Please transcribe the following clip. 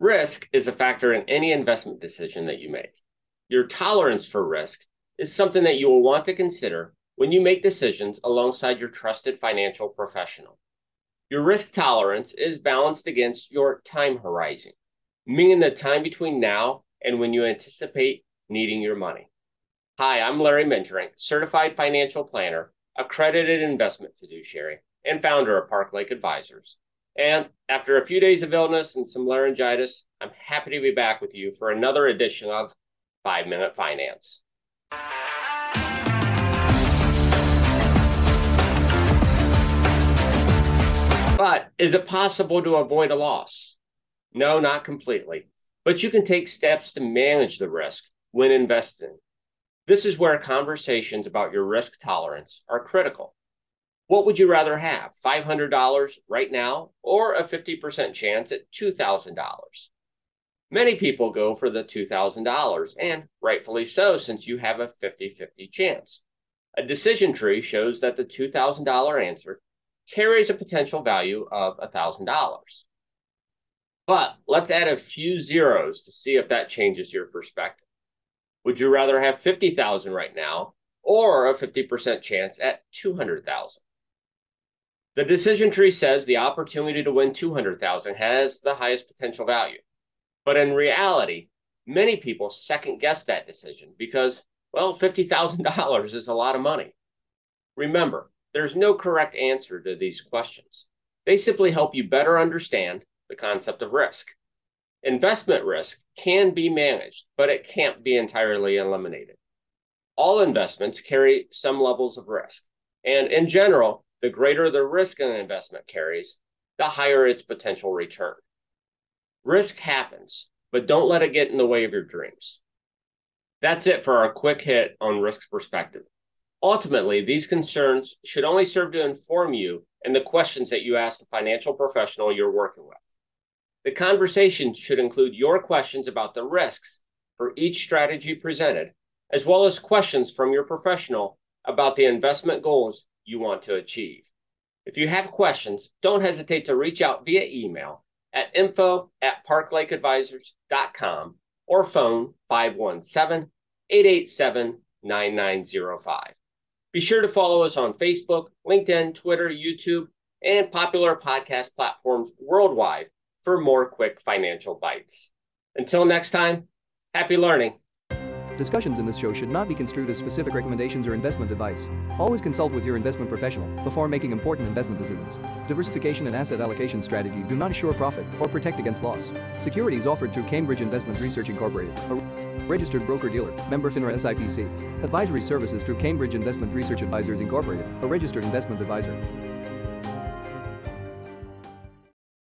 Risk is a factor in any investment decision that you make. Your tolerance for risk is something that you will want to consider when you make decisions alongside your trusted financial professional. Your risk tolerance is balanced against your time horizon, meaning the time between now and when you anticipate needing your money. Hi, I'm Larry Mengerink, certified financial planner, accredited investment fiduciary, and founder of Park Lake Advisors. And after a few days of illness and some laryngitis, I'm happy to be back with you for another edition of Five Minute Finance. But is it possible to avoid a loss? No, not completely. But you can take steps to manage the risk when investing. This is where conversations about your risk tolerance are critical. What would you rather have, $500 right now or a 50% chance at $2,000? Many people go for the $2,000, and rightfully so, since you have a 50 50 chance. A decision tree shows that the $2,000 answer carries a potential value of $1,000. But let's add a few zeros to see if that changes your perspective. Would you rather have 50,000 right now or a 50% chance at 200,000? The decision tree says the opportunity to win 200,000 has the highest potential value. But in reality, many people second guess that decision because, well, $50,000 is a lot of money. Remember, there's no correct answer to these questions. They simply help you better understand the concept of risk. Investment risk can be managed, but it can't be entirely eliminated. All investments carry some levels of risk. And in general, the greater the risk an investment carries, the higher its potential return. Risk happens, but don't let it get in the way of your dreams. That's it for our quick hit on risk perspective. Ultimately, these concerns should only serve to inform you and the questions that you ask the financial professional you're working with. The conversation should include your questions about the risks for each strategy presented, as well as questions from your professional about the investment goals you want to achieve. If you have questions, don't hesitate to reach out via email at info at parklakeadvisors.com or phone 517 887 9905. Be sure to follow us on Facebook, LinkedIn, Twitter, YouTube, and popular podcast platforms worldwide for more quick financial bites. Until next time, happy learning. Discussions in this show should not be construed as specific recommendations or investment advice. Always consult with your investment professional before making important investment decisions. Diversification and asset allocation strategies do not assure profit or protect against loss. Securities offered through Cambridge Investment Research Incorporated, a registered broker-dealer, member FINRA SIPC. Advisory services through Cambridge Investment Research Advisors Incorporated, a registered investment advisor.